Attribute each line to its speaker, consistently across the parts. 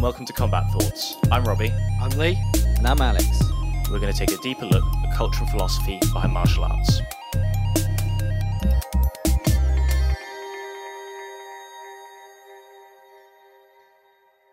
Speaker 1: and welcome to Combat Thoughts. I'm Robbie.
Speaker 2: I'm Lee.
Speaker 3: And I'm Alex.
Speaker 1: We're going to take a deeper look at the culture and philosophy behind martial arts.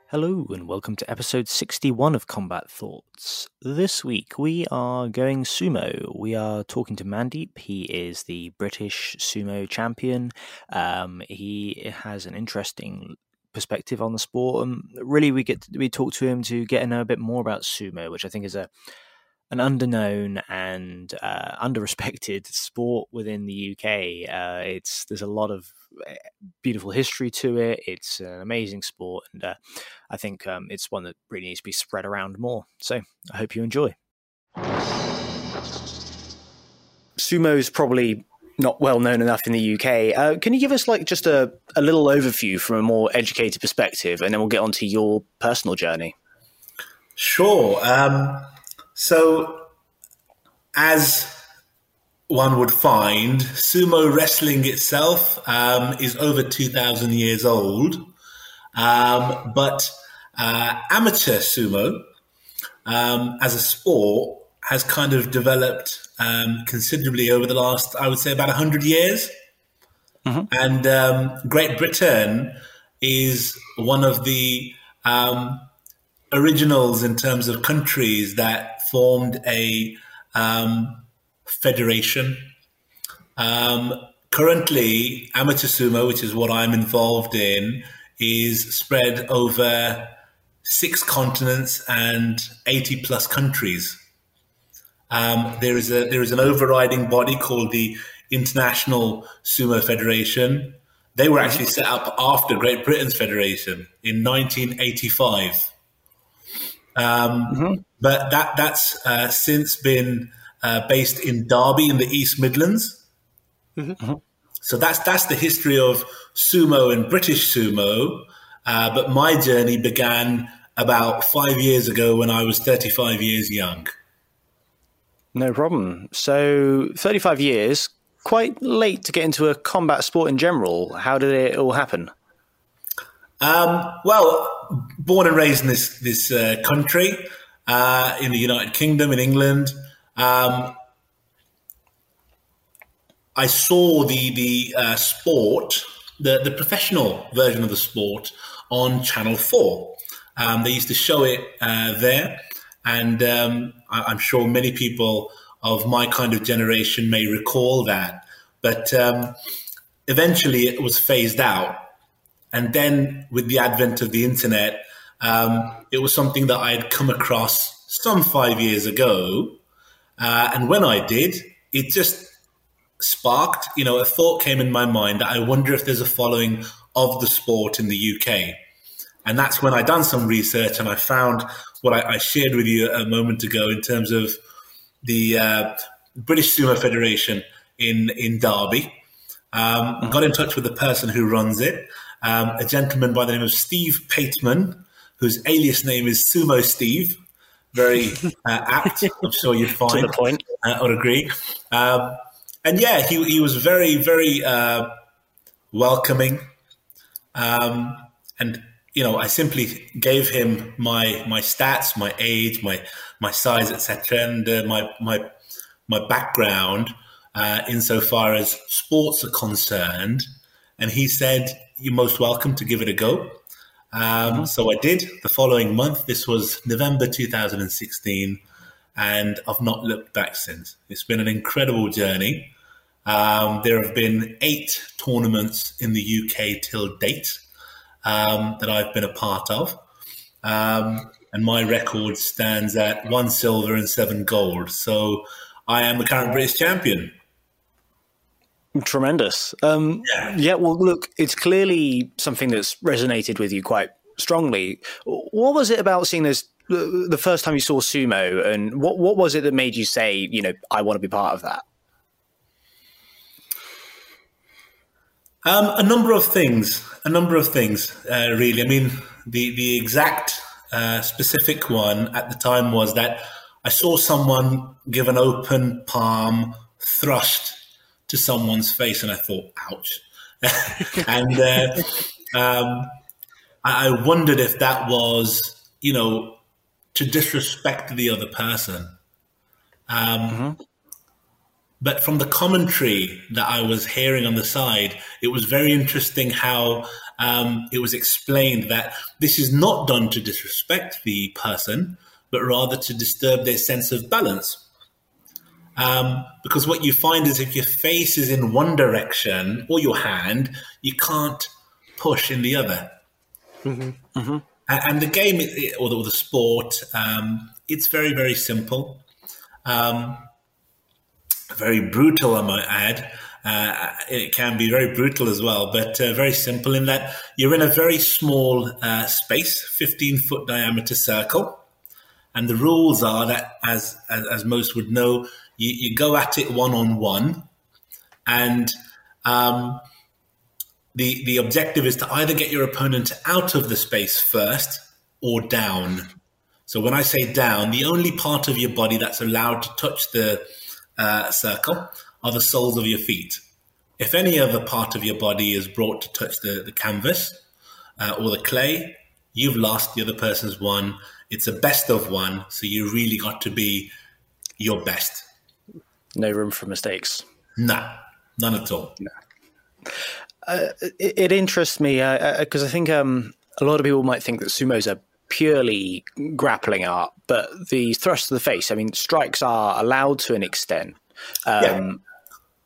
Speaker 1: Hello, and welcome to episode 61 of Combat Thoughts. This week we are going sumo. We are talking to Mandeep. He is the British sumo champion. Um, he has an interesting perspective on the sport, and really we get we talk to him to get to know a bit more about sumo, which I think is a an underknown and uh, underrespected sport within the UK. Uh, it's there's a lot of eh, beautiful history to it. It's an amazing sport, and uh, I think um, it's one that really needs to be spread around more. So I hope you enjoy. Sumo is probably not well known enough in the UK. Uh, can you give us like just a, a little overview from a more educated perspective, and then we'll get on to your personal journey?
Speaker 4: Sure. Um, so, as one would find, sumo wrestling itself um, is over 2,000 years old. Um, but uh, amateur sumo, um, as a sport, has kind of developed um, considerably over the last, I would say, about 100 years. Mm-hmm. And um, Great Britain is one of the um, originals in terms of countries that formed a um, federation. Um, currently, amateur sumo, which is what I'm involved in, is spread over six continents and 80 plus countries. Um, there is a there is an overriding body called the International Sumo Federation. They were actually set up after Great Britain's federation in 1985. Um, mm-hmm. But that that's uh, since been uh, based in Derby in the East Midlands. Mm-hmm. mm-hmm. So that's that's the history of sumo and British sumo. Uh, but my journey began about five years ago when I was 35 years young.
Speaker 1: No problem. So 35 years, quite late to get into a combat sport in general. How did it all happen?
Speaker 4: Um, well, born and raised in this this uh, country, uh, in the United Kingdom, in England. Um, I saw the the uh, sport, the the professional version of the sport on Channel Four. Um, they used to show it uh, there, and I, am sure many people of my kind of generation may recall that. But um, eventually, it was phased out and then with the advent of the internet, um, it was something that I had come across some five years ago. Uh, and when I did, it just sparked, you know, a thought came in my mind that I wonder if there's a following of the sport in the UK. And that's when I done some research and I found what I, I shared with you a moment ago in terms of the uh, British Sumo Federation in in Derby. Um, I got in touch with the person who runs it, um, a gentleman by the name of Steve Pateman, whose alias name is Sumo Steve. Very uh, apt, I'm sure you'd find.
Speaker 1: to the point.
Speaker 4: Uh, or agree. Um, and yeah, he, he was very, very uh, welcoming. Um, and you know, I simply gave him my my stats, my age, my my size, etc., and uh, my my my background uh, insofar as sports are concerned. And he said, you're most welcome to give it a go. Um, mm-hmm. So I did the following month. This was November 2016, and I've not looked back since. It's been an incredible journey. Um, there have been eight tournaments in the UK till date um, that I've been a part of. Um, and my record stands at one silver and seven gold. So I am the current British champion.
Speaker 1: Tremendous. Um, yeah. yeah, well, look, it's clearly something that's resonated with you quite strongly. What was it about seeing this the first time you saw sumo, and what what was it that made you say, you know, I want to be part of that?
Speaker 4: Um, a number of things. A number of things, uh, really. I mean, the the exact uh, specific one at the time was that I saw someone give an open palm thrust to someone's face, and I thought, ouch. and uh, um, I, I wondered if that was, you know, to disrespect the other person. Um, mm-hmm. But from the commentary that I was hearing on the side, it was very interesting how um, it was explained that this is not done to disrespect the person, but rather to disturb their sense of balance. Um, because what you find is if your face is in one direction or your hand, you can't push in the other. Mm-hmm. Mm-hmm. And, the game or the, sport, um, it's very, very simple. Um, very brutal, I might add. Uh, it can be very brutal as well, but uh, very simple in that you're in a very small uh, space, 15 foot diameter circle. And the rules are that, as, as, as most would know, you, you, go at it one on one. And um, the, the objective is to either get your opponent out of the space first or down. So when I say down, the only part of your body that's allowed to touch the uh, circle are the soles of your feet. If any other part of your body is brought to touch the, the canvas uh, or the clay, you've lost, the other person's won. It's a best of one, so you really got to be your best.
Speaker 1: No room for mistakes.
Speaker 4: No, none at all.
Speaker 1: No. Uh, it, it, interests me because uh, uh I think um, a lot of people might think that sumo's a purely grappling art, but the thrust of the face, I mean, strikes are allowed to an extent. Um, yeah.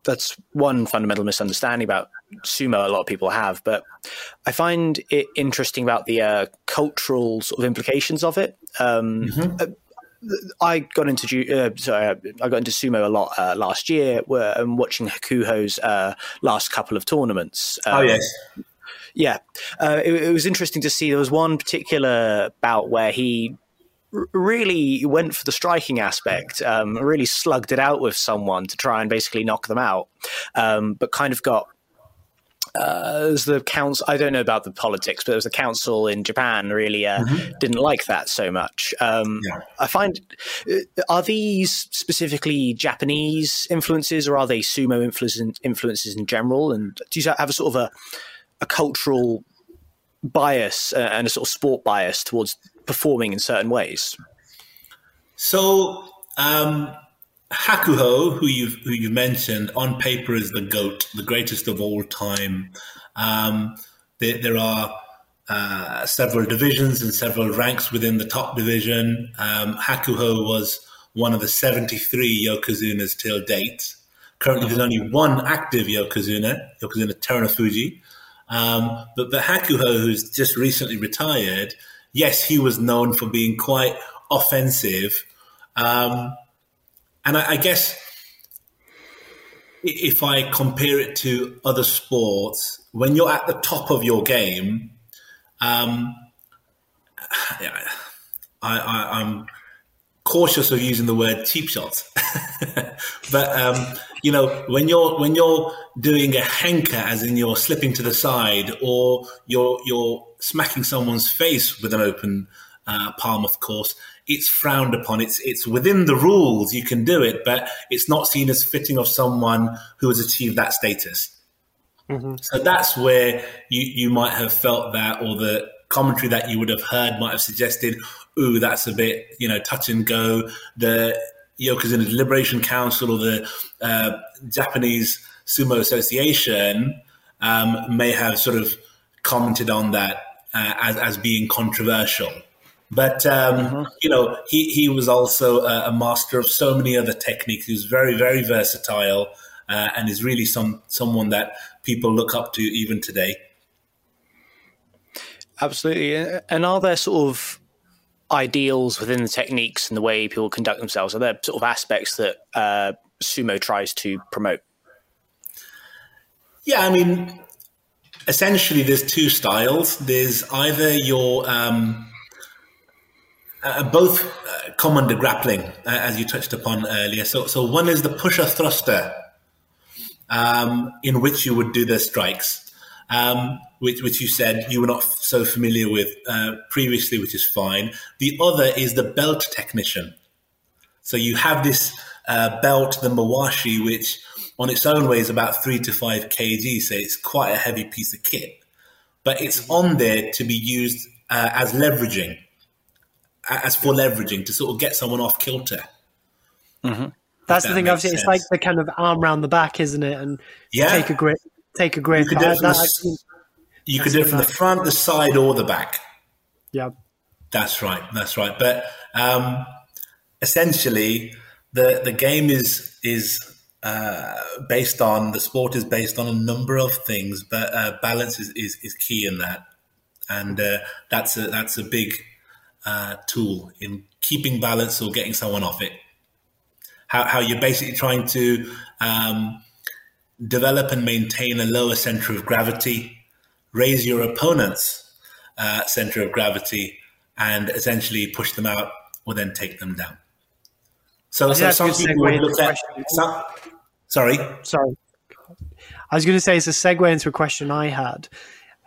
Speaker 1: That's one fundamental misunderstanding about sumo a lot of people have, but I find it interesting about the uh, cultural sort of implications of it. Um, mm-hmm. Uh, I got into uh, sorry, I got into sumo a lot uh, last year. Where I'm watching Hakuho's uh, last couple of tournaments.
Speaker 4: Oh, um, oh yes,
Speaker 1: yeah, uh, it, it, was interesting to see. There was one particular bout where he really went for the striking aspect, um, really slugged it out with someone to try and basically knock them out, um, but kind of got uh, as the council, I don't know about the politics, but it was the council in Japan really uh, mm-hmm. didn't like that so much. Um, yeah. I find, uh, are these specifically Japanese influences or are they sumo influences, influences in general? And do you have a sort of a, a cultural bias uh, and a sort of sport bias towards performing in certain ways?
Speaker 4: So, um, Hakuho, who you've who you mentioned, on paper is the goat, the greatest of all time. Um, there, there, are uh, several divisions and several ranks within the top division. Um, Hakuho was one of the 73 yokozunas till date. Currently, there's only one active yokozuna, Yokozuna Terunofuji. Um, but, but Hakuho, who's just recently retired, yes, he was known for being quite offensive. Um, and I, I, guess if I compare it to other sports, when you're at the top of your game, um, I, am cautious of using the word cheap shots, but um, you know, when you're when you're doing a henka, as in you're slipping to the side, or you're you're smacking someone's face with an open uh, palm, of course, it's frowned upon. It's it's within the rules. You can do it, but it's not seen as fitting of someone who has achieved that status. Mm-hmm. So that's where you you might have felt that, or the commentary that you would have heard might have suggested, "Ooh, that's a bit you know touch and go." The Yokozuna Deliberation Council or the uh, Japanese Sumo Association um, may have sort of commented on that uh, as, as being controversial. But um, mm-hmm. you know, he he was also a, a, master of so many other techniques. He was very very versatile, uh, and is really some someone that people look up to even today.
Speaker 1: Absolutely, and are there sort of ideals within the techniques and the way people conduct themselves? Are there sort of aspects that uh, sumo tries to promote?
Speaker 4: Yeah, I mean, essentially, there's two styles. There's either your um, uh, both uh, come under grappling, uh, as you touched upon earlier. So, so one is the pusher thruster, um, in which you would do the strikes. Um, which, which you said you were not so familiar with uh, previously, which is fine. The other is the belt technician. So you have this uh, belt, the Mawashi, which on its own weighs about three to five kg, so it's quite a heavy piece of kit. but it's on there to be used uh, as leveraging, as for leveraging to sort of get someone off kilter.
Speaker 2: Mm-hmm. That's the thing. Obviously, it's like the kind of arm around the back, isn't it? And yeah. take a grip, take a grip.
Speaker 4: You could do it from, the, you could do it from the front, the side, or the back.
Speaker 2: Yeah,
Speaker 4: that's right. That's right. But um, essentially, the the game is is uh, based on the sport is based on a number of things, but uh, balance is, is, is key in that, and uh, that's a that's a big uh, tool in keeping balance or getting someone off it. How how you're basically trying to um, develop and maintain a lower center of gravity, raise your opponent's uh, center of gravity, and essentially push them out or then take them down. So, so some people would look at. Some, sorry,
Speaker 2: sorry. I was going to say it's a segue into a question I had.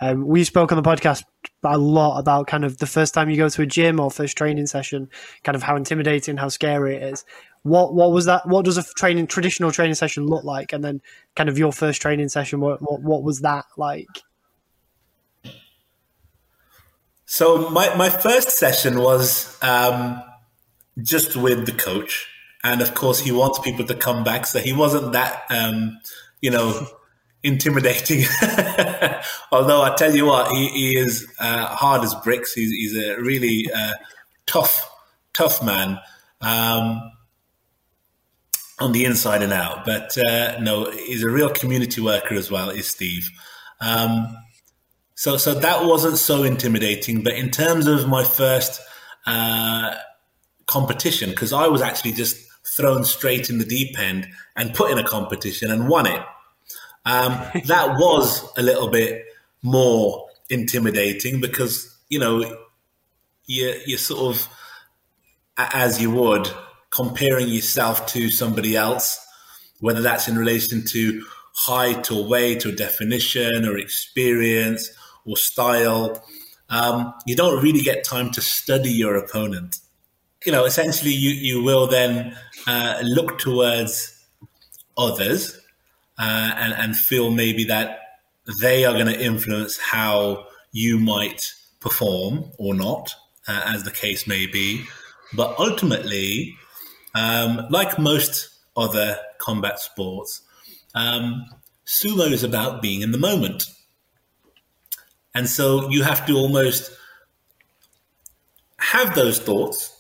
Speaker 2: Um, we spoke on the podcast a lot about kind of the first time you go to a gym or first training session, kind of how intimidating, how scary it is. What what was that? What does a training traditional training session look like? And then kind of your first training session, what what, what was that like?
Speaker 4: So my my first session was um, just with the coach and of course he wants people to come back. So he wasn't that, um, you know, intimidating. Although I tell you what, he, he is uh, hard as bricks. He's, he's a really uh, tough, tough man um, on the inside and out. But uh, no, he's a real community worker as well. Is Steve. Um, so, so that wasn't so intimidating. But in terms of my first uh, competition, because I was actually just thrown straight in the deep end and put in a competition and won it. Um, that was a little bit more intimidating because you know you you sort of as you would comparing yourself to somebody else, whether that's in relation to height or weight or definition or experience or style. Um, you don't really get time to study your opponent you know, essentially you, you will then uh, look towards others uh, and, and feel maybe that they are going to influence how you might perform or not, uh, as the case may be. But ultimately, um, like most other combat sports, um, sumo is about being in the moment. And so you have to almost have those thoughts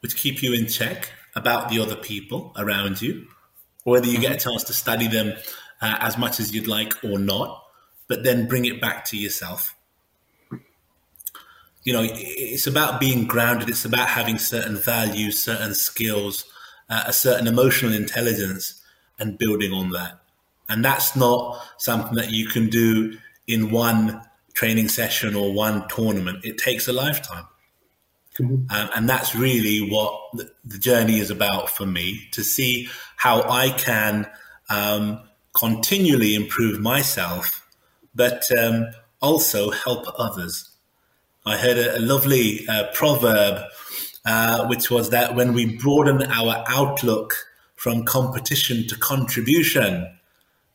Speaker 4: which keep you in check about the other people around you, whether you get a mm-hmm. chance to study them uh, as much as you'd like or not, but then bring it back to yourself. You know, it's about being grounded. It's about having certain values, certain skills, uh, a certain emotional intelligence, and building on that. And that's not something that you can do in one training session or one tournament. It takes a lifetime. Mm-hmm. Um, and that's really what the, the, journey is about for me to see how I can um, continually improve myself, but um, also help others. I heard a, a lovely uh, proverb, uh, which was that when we broaden our outlook from competition to contribution,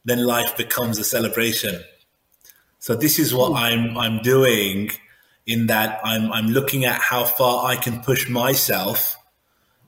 Speaker 4: then life becomes a celebration. So this is what I'm I'm doing in that I'm, I'm looking at how far I can push myself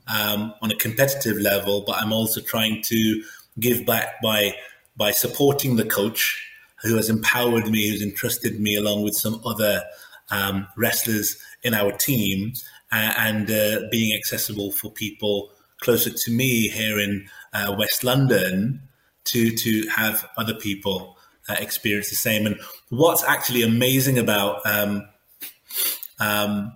Speaker 4: um, on a competitive level, but I'm also trying to give back by by supporting the coach who has empowered me, who's entrusted me along with some other um, wrestlers in our team, uh, and uh, being accessible for people closer to me here in uh, West London to to have other people uh, experience the same. And what's actually amazing about um, um,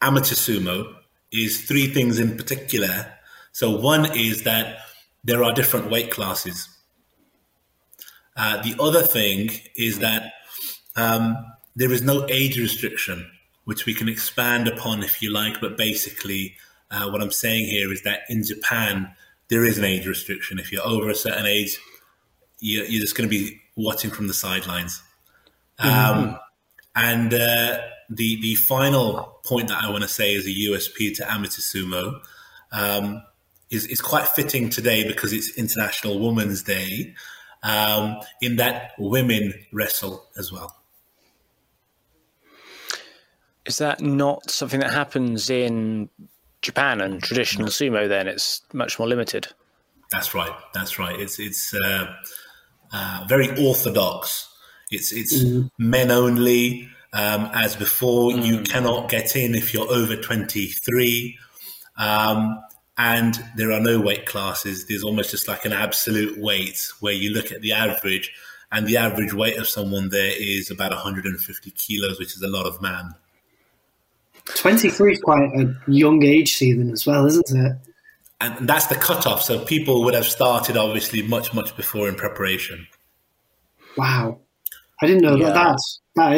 Speaker 4: amateur sumo is three things in particular. So one is that there are different weight classes. Uh, the other thing is that um, there is no age restriction, which we can expand upon if you like. But basically, uh, what I'm saying here is that in Japan, there is an age restriction. If you're over a certain age, you're, you're just going to be watching from the sidelines. Mm-hmm. And uh, the the final point that I want to say is a USP to amateur sumo um, is is quite fitting today because it's International Women's Day. Um, in that women wrestle as well.
Speaker 1: Is that not something that happens in Japan and traditional sumo? Then it's much more limited.
Speaker 4: That's right. That's right. It's it's uh, uh, very orthodox. It's it's mm. men only. Um, as before, mm. you cannot get in if you're over 23. Um, and there are no weight classes. There's almost just like an absolute weight where you look at the average, and the average weight of someone there is about 150 kilos, which is a lot of man.
Speaker 2: 23 is quite a young age, Stephen, as well, isn't it?
Speaker 4: And that's the cutoff. So people would have started obviously much, much before in preparation.
Speaker 2: Wow. I didn't know yeah. that. That.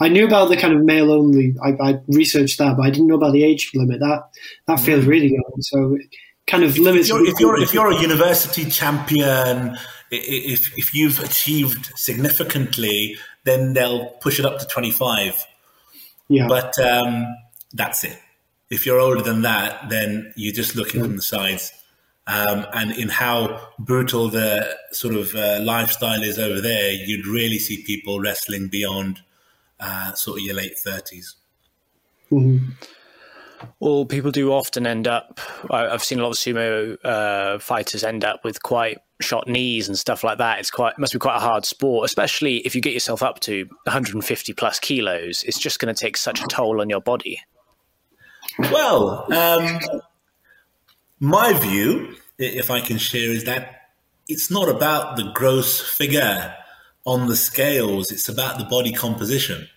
Speaker 2: I, I knew about the kind of male only. I, I, researched that, but I didn't know about the age limit. That that feels really young. So kind of limits.
Speaker 4: If you're, if you're, if you're a university champion, if if you've achieved significantly, then they'll push it up to twenty five. Yeah. But um, that's it. If you're older than that, then you're just looking yeah. from the sides. Um, and in how brutal the sort of uh, lifestyle is over there, you'd really see people wrestling beyond uh, sort of your late 30s.
Speaker 1: Mm-hmm. Well, people do often end up. I've seen a lot of sumo uh, fighters end up with quite shot knees and stuff like that. It's quite must be quite a hard sport, especially if you get yourself up to 150 plus kilos. It's just going to take such a toll on your body.
Speaker 4: Well, um, my view, if I can share, is that it's not about the gross figure on the scales. It's about the body composition.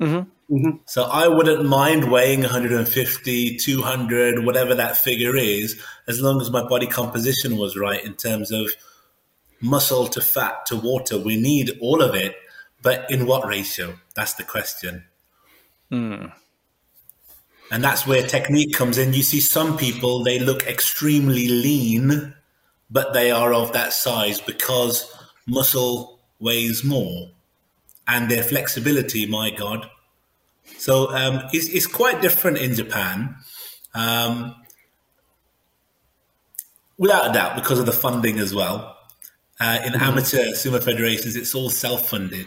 Speaker 4: Mm-hmm. Mm-hmm. So I wouldn't mind weighing 150, 200, whatever that figure is, as long as my body composition was right in terms of muscle to fat to water. We need all of it, but in what ratio? That's the question. Mm. And that's where technique comes in. You see some people, they look extremely lean, but they are of that size because muscle weighs more and their flexibility, my God, so um, it's, it's, quite different in Japan, um, without a doubt, because of the funding as well. Uh, in mm-hmm. amateur sumo federations, it's all self-funded.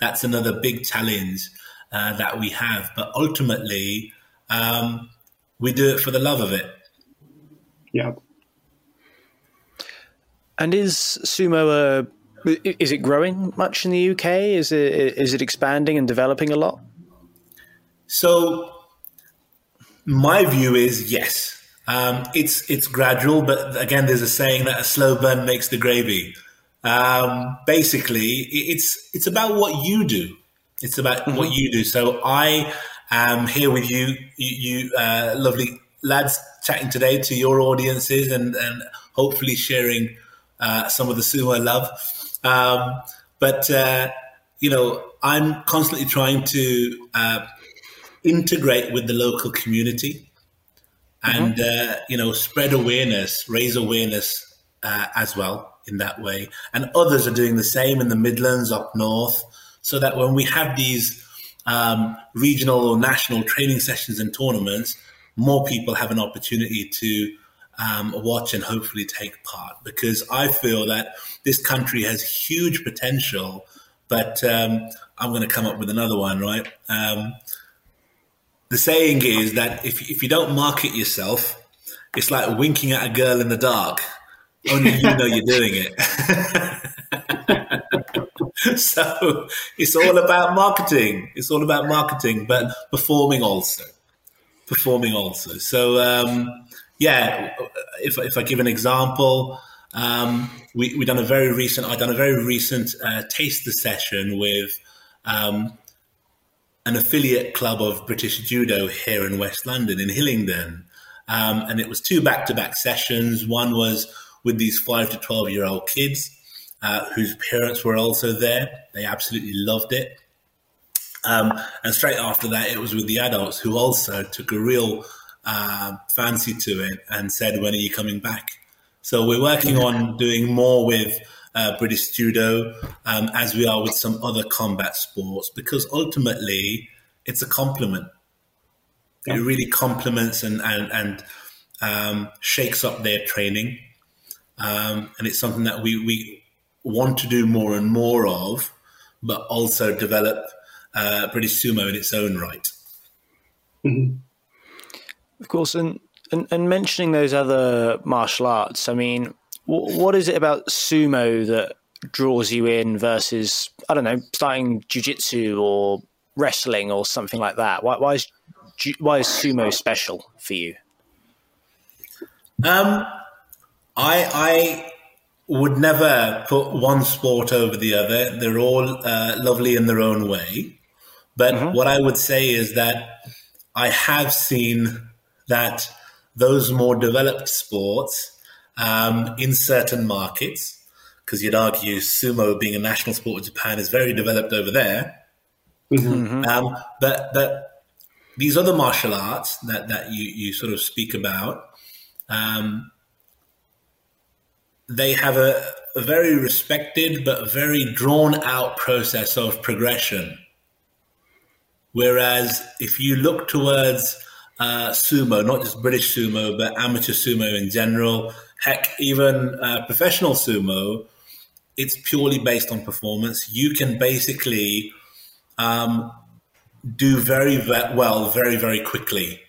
Speaker 4: That's another big challenge uh, that we have. But ultimately, um, we do it for the love of it.
Speaker 2: Yeah.
Speaker 1: And is sumo is it growing much in the UK? Is it is it expanding and developing a lot?
Speaker 4: So my view is yes. Um, it's it's gradual, but again, there's a saying that a slow burn makes the gravy. Um, basically, it's it's about what you do. It's about mm-hmm. what you do. So I am here with you, you, you uh, lovely lads, chatting today to your audiences and and hopefully sharing uh, some of the sumo love. Um, but uh, you know, I'm constantly trying to uh, integrate with the local community and mm-hmm. uh, you know spread awareness raise awareness uh, as well in that way and others are doing the same in the midlands up north so that when we have these um, regional or national training sessions and tournaments more people have an opportunity to um, watch and hopefully take part because i feel that this country has huge potential but um, i'm going to come up with another one right um, the saying is that if, if you don't market yourself, it's like winking at a girl in the dark. Only you know you're doing it. so it's all about marketing. It's all about marketing, but performing also. Performing also. So um, yeah, if if I give an example, um, we we done a very recent. I done a very recent uh, taster session with um, an affiliate club of British Judo here in West London, in Hillingdon. Um, and it was two back to back sessions. One was with these five to 12 year old kids uh, whose parents were also there. They absolutely loved it. Um, and straight after that, it was with the adults who also took a real uh, fancy to it and said, When are you coming back? So we're working on doing more with uh, British judo, um, as we are with some other combat sports, because ultimately it's a complement. It really complements and and, and um, shakes up their training, um, and it's something that we we want to do more and more of, but also develop uh, British sumo in its own right.
Speaker 1: Of course, and, and and mentioning those other martial arts, I mean, w- what is it about sumo that draws you in versus I don't know, starting jujitsu or wrestling or something like that? Why, why is ju- why is sumo special for you?
Speaker 4: Um, I I would never put one sport over the other. They're all uh, lovely in their own way. But what I would say is that I have seen that those more developed sports um, in certain markets, because you'd argue sumo being a national sport in Japan is very developed over there. Um, but but these other martial arts that, that you, you sort of speak about, um, they have a, a very respected but very drawn out process of progression. Whereas if you look towards uh, sumo, not just British sumo, but amateur sumo in general, heck, even uh, professional sumo, it's purely based on performance. You can basically um, do very ve- well very, very quickly.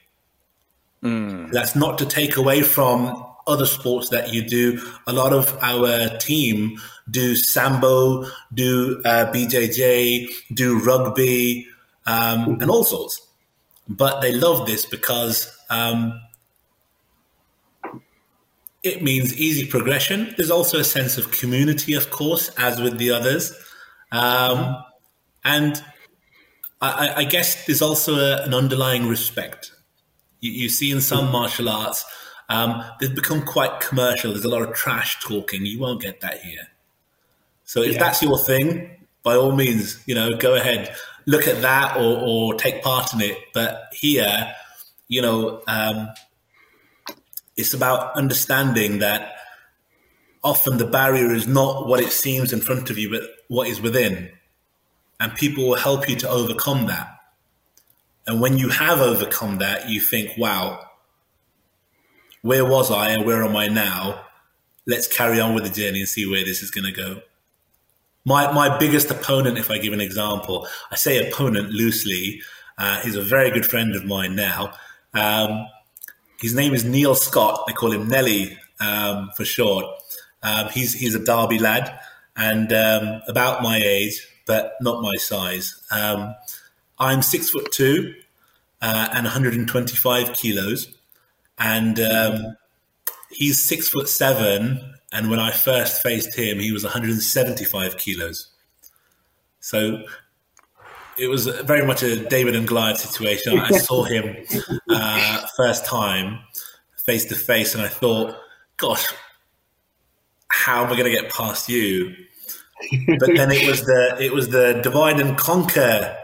Speaker 4: That's not to take away from other sports that you do. A lot of our team do sambo, do uh, BJJ, do rugby, um, and all sorts. But they love this because um, it means easy progression. There's also a sense of community, of course, as with the others. Um, and I, I guess there's also a, an underlying respect. You, you see in some martial arts, um, they've become quite commercial. There's a lot of trash talking. You won't get that here. So if
Speaker 2: Yeah.
Speaker 4: that's your thing, by all means, you know, go ahead, look at that or, or take part in it. But here, you know, um, it's about understanding that often the barrier is not what it seems in front of you, but what is within. And people will help you to overcome that. And when you have overcome that, you think, wow, where was I and where am I now? Let's carry on with the journey and see where this is going to go. My, my biggest opponent, if I give an example, I say opponent loosely, uh, he's a very good friend of mine now. Um, his name is Neil Scott. They call him Nelly um, for short. Um, he's he's a Derby lad and um, about my age, but not my size. Um, I'm six foot two uh, and 125 kilos, and um, he's six foot seven. And when I first faced him, he was 175 kilos. So it was very much a David and Goliath situation. I saw him uh, first time face to face, and I thought, "Gosh, how am I going to get past you?" But then it was the it was the divide and conquer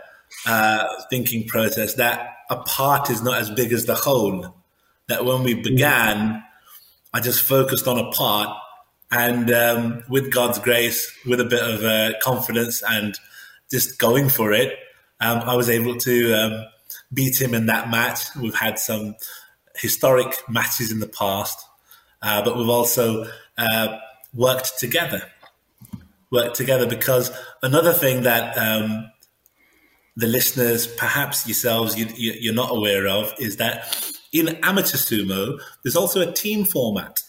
Speaker 4: uh, thinking process that a part is not as big as the whole. That when we began, I just focused on a part, and um, with God's grace, with a bit of uh, confidence and just going for it, um, I was able to um, beat him in that match. We've had some historic matches in the past, uh, but we've also uh, worked together. Worked together because another thing that um, the listeners, perhaps yourselves, you, you, you're not aware of, is that in amateur sumo, there's also a team format.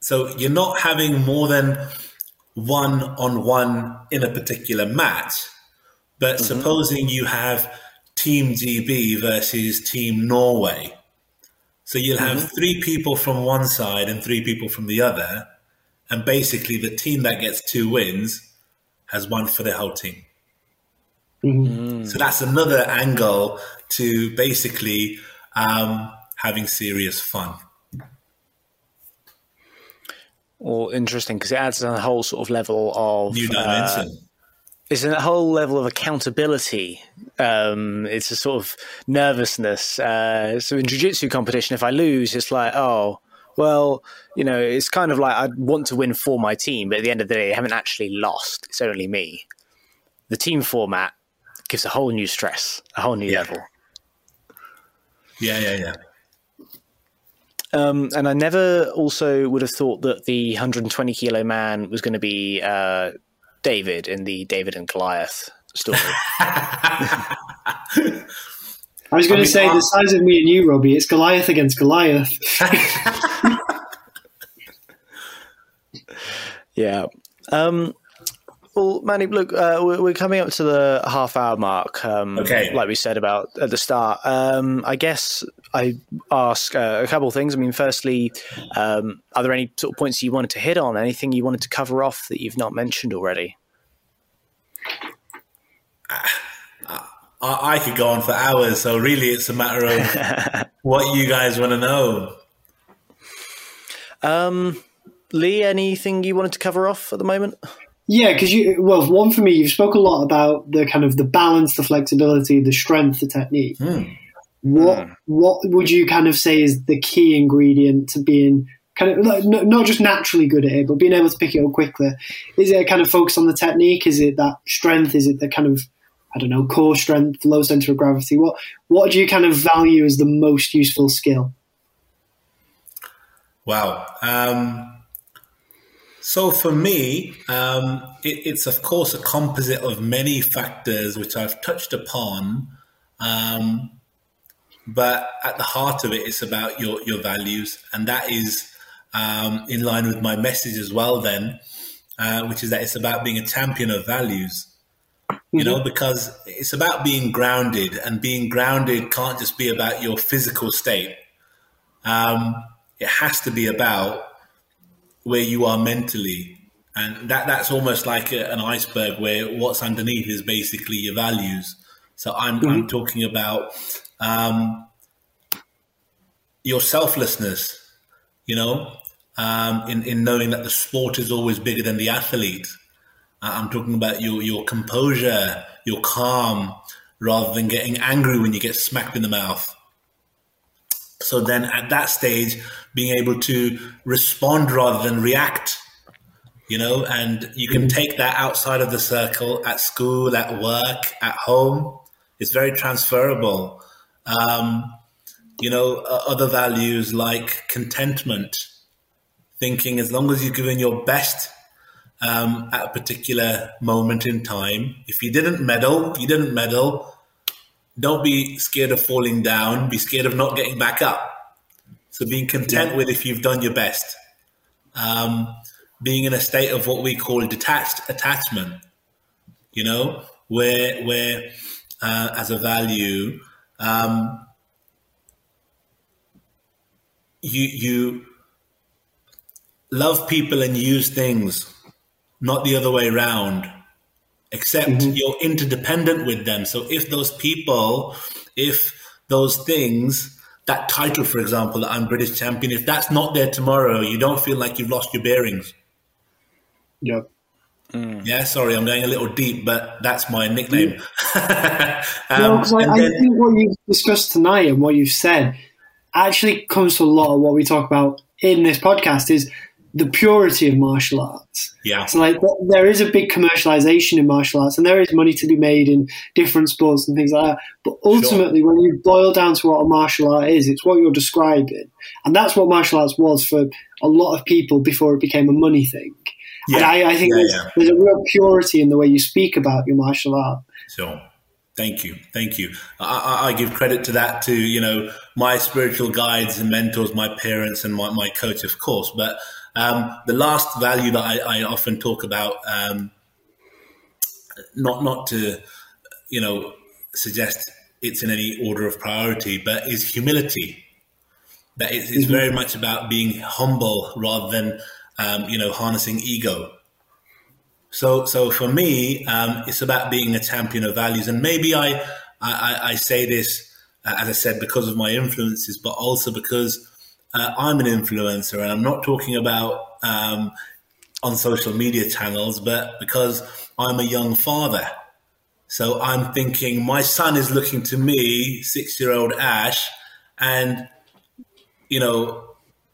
Speaker 4: So you're not having more than one on one in a particular match. But mm-hmm. supposing you have Team GB versus Team Norway. So you'll have mm-hmm. three people from one side and three people from the other. And basically, the team that gets two wins has won for the whole team. Mm-hmm. So that's another angle to basically um, having serious fun.
Speaker 1: Or interesting because it adds a whole sort of level of
Speaker 4: New
Speaker 1: uh, it's a whole level of accountability. Um, it's a sort of nervousness. Uh, so in jiu-jitsu competition, if I lose, it's like, oh, well, you know, it's kind of like I want to win for my team, but at the end of the day, I haven't actually lost. It's only me. The team format gives a whole new stress, a whole new
Speaker 4: Yeah.
Speaker 1: level.
Speaker 4: Yeah, yeah, yeah.
Speaker 1: Um, and I never also would have thought that the 120 kilo man was going to be uh, David in the David and Goliath story.
Speaker 2: I was going
Speaker 4: I
Speaker 2: to say
Speaker 4: I-
Speaker 2: the size of me and you, Robbie. It's Goliath against Goliath.
Speaker 1: Yeah. Um, well, Manny, look, uh, we're, coming up to the half hour mark. Um,
Speaker 4: Okay.
Speaker 1: Like we said about at the start. Um, I guess I ask uh, a couple of things. I mean, firstly, um, are there any sort of points you wanted to hit on? Anything you wanted to cover off that you've not mentioned already?
Speaker 4: I, I could go on for hours. So really, it's a matter of what you guys want to know.
Speaker 1: Um, Lee, anything you wanted to cover off at the moment?
Speaker 2: Yeah, because you well, one for me, you've spoke a lot about the kind of the balance, the flexibility, the strength, the technique. What what would you kind of say is the key ingredient to being kind of like, no- not just naturally good at it, but being able to pick it up quickly? Is it a kind of focus on the technique? Is it that strength? Is it the kind of I don't know core strength, low center of gravity? What what do you kind of value as the most useful skill?
Speaker 4: Wow. Um, so for me, um, it, it's of course a composite of many factors which I've touched upon. Um, but at the heart of it, it's about your, your values. And that is um, in line with my message as well, then, uh, which is that it's about being a champion of values. You know, because it's about being grounded, and being grounded can't just be about your physical state. Um, it has to be about where you are mentally. And that that's almost like a, an iceberg where what's underneath is basically your values. So i'm i'm talking about um, your selflessness you know um, in in knowing that the sport is always bigger than the athlete. Uh, i'm talking about your your composure your calm rather than getting angry when you get smacked in the mouth so then at that stage, being able to respond rather than react, you know, and you can take that outside of the circle at school, at work, at home. It's very transferable. Um, you know, uh, other values like contentment, thinking as long as you're giving your best um, at a particular moment in time. If you didn't medal, you didn't medal don't be scared of falling down. Be scared of not getting back up. So being content with if you've done your best. Um, being in a state of what we call detached attachment. You know, where where uh, as a value, um, you you love people and use things, not the other way around except mm-hmm. you're interdependent with them. So if those people, if those things, that title, for example, that I'm British champion, if that's not there tomorrow, you don't feel like you've lost your bearings.
Speaker 2: Yep. Mm.
Speaker 4: Yeah, sorry, I'm going a little deep, but that's my nickname. Mm.
Speaker 2: No,
Speaker 4: um,
Speaker 2: because I,
Speaker 4: and
Speaker 2: I
Speaker 4: then-
Speaker 2: think what you've discussed tonight and what you've said actually comes to a lot of what we talk about in this podcast is the purity of martial arts.
Speaker 4: yeah,
Speaker 2: So, like, there is a big commercialization in martial arts, and there is money to be made in different sports and things like that. But ultimately, when you boil down to what a martial art is, it's what you're describing, and that's what martial arts was for a lot of people before it became a money thing. And
Speaker 4: Yeah.
Speaker 2: I, I think
Speaker 4: Yeah,
Speaker 2: there's,
Speaker 4: yeah.
Speaker 2: there's a real purity in the way you speak about your martial art.
Speaker 4: So, thank you, thank you. I, I, I give credit to that to you know my spiritual guides and mentors, my parents, and my, my coach, of course. But um, the last value that I, I often talk about, um, not not to you know suggest it's in any order of priority, but is humility. That it's, it's very much about being humble rather than um, you know harnessing ego. So, so for me, um, it's about being a champion of values, and maybe I, I, I- I say this uh, as I said because of my influences, but also because uh, I'm an influencer, and I'm not talking about um, on social media channels, but because I'm a young father. So I'm thinking my son is looking to me, six-year-old Ash, and you know,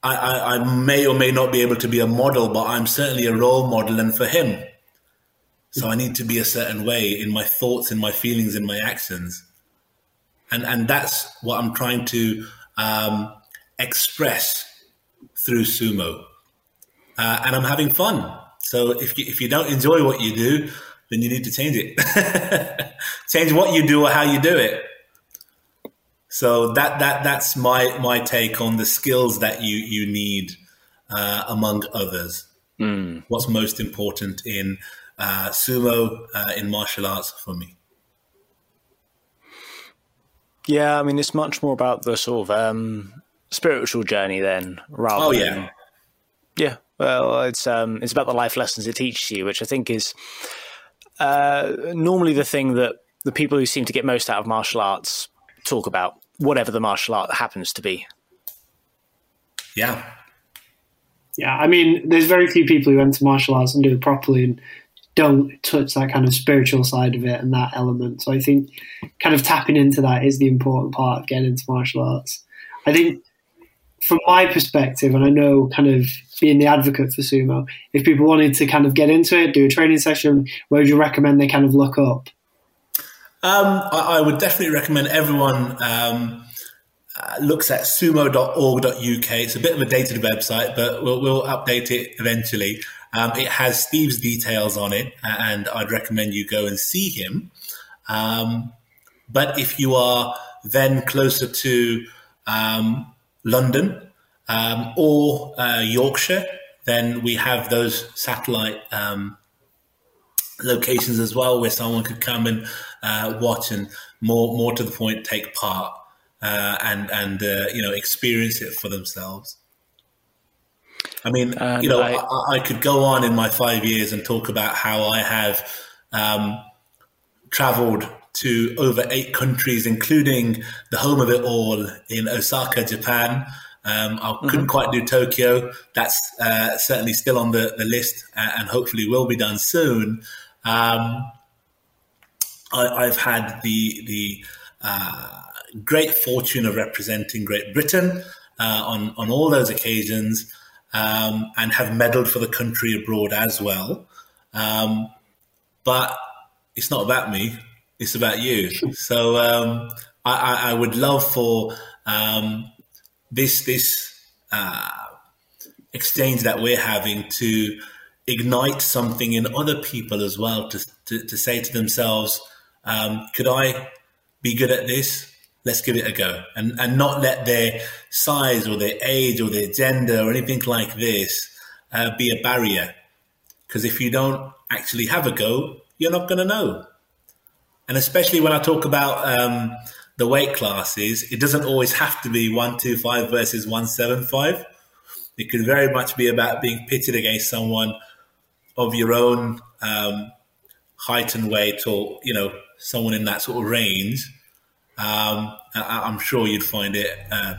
Speaker 4: I, I, I may or may not be able to be a model, but I'm certainly a role model, and for him. So I need to be a certain way in my thoughts, in my feelings, in my actions, and and that's what I'm trying to um, express through sumo, uh, and I'm having fun. So if you, if you don't enjoy what you do, then you need to change it. change what you do or how you do it. So that that that's my my take on the skills that you you need uh, among others.
Speaker 1: Mm.
Speaker 4: What's most important in uh, sumo uh, in martial arts for me?
Speaker 1: Yeah, I mean, it's much more about the sort of um, spiritual journey then, rather.
Speaker 4: Oh yeah,
Speaker 1: than, yeah. Well, it's um, it's about the life lessons it teaches you, which I think is uh, normally the thing that the people who seem to get most out of martial arts talk about, whatever the martial art happens to be.
Speaker 4: Yeah.
Speaker 2: Yeah, I mean, there's very few people who enter martial arts and do it properly and don't touch that kind of spiritual side of it and that element. So I think kind of tapping into that is the important part of getting into martial arts. I think from my perspective, and I know kind of being the advocate for sumo, if people wanted to kind of get into it, do a training session, where would you recommend they kind of look up?
Speaker 4: Um, I, I, would definitely recommend everyone um, uh, looks at sumo.org.uk. It's a bit of a dated website, but we'll, we'll update it eventually. Um, it has Steve's details on it, and I'd recommend you go and see him. Um, but if you are then closer to um, London um, or uh, Yorkshire, then we have those satellite um, locations as well where someone could come and uh, watch and more more to the point take part uh, and and uh, you know experience it for themselves. I mean, and you know, I, I, I, could go on in my five years and talk about how I have um, traveled to over eight countries, including the home of it all in Osaka, Japan. Um, I mm-hmm. couldn't quite do Tokyo. That's uh, certainly still on the, the list and hopefully will be done soon. Um, I, have had the the uh, great fortune of representing Great Britain uh, on on all those occasions, um, and have medalled for the country abroad as well. Um, but it's not about me; it's about you. So um, I, I, would love for um, this this uh, exchange that we're having to ignite something in other people as well to, to, to say to themselves, um, could I be good at this? Let's give it a go and, and not let their size or their age or their gender or anything like this uh, be a barrier. Because if you don't actually have a go, you're not going to know. And especially when I talk about um, the weight classes, it doesn't always have to be 125 versus 175. It could very much be about being pitted against someone of your own um, height and weight, or you know, someone in that sort of range, um, I, am sure you'd find it uh,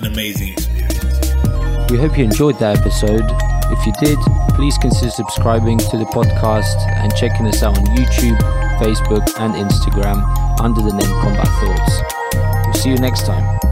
Speaker 4: an amazing experience.
Speaker 3: We hope you enjoyed that episode. If you did, please consider subscribing to the podcast and checking us out on YouTube, Facebook, and Instagram under the name Combat Thoughts. We'll see you next time.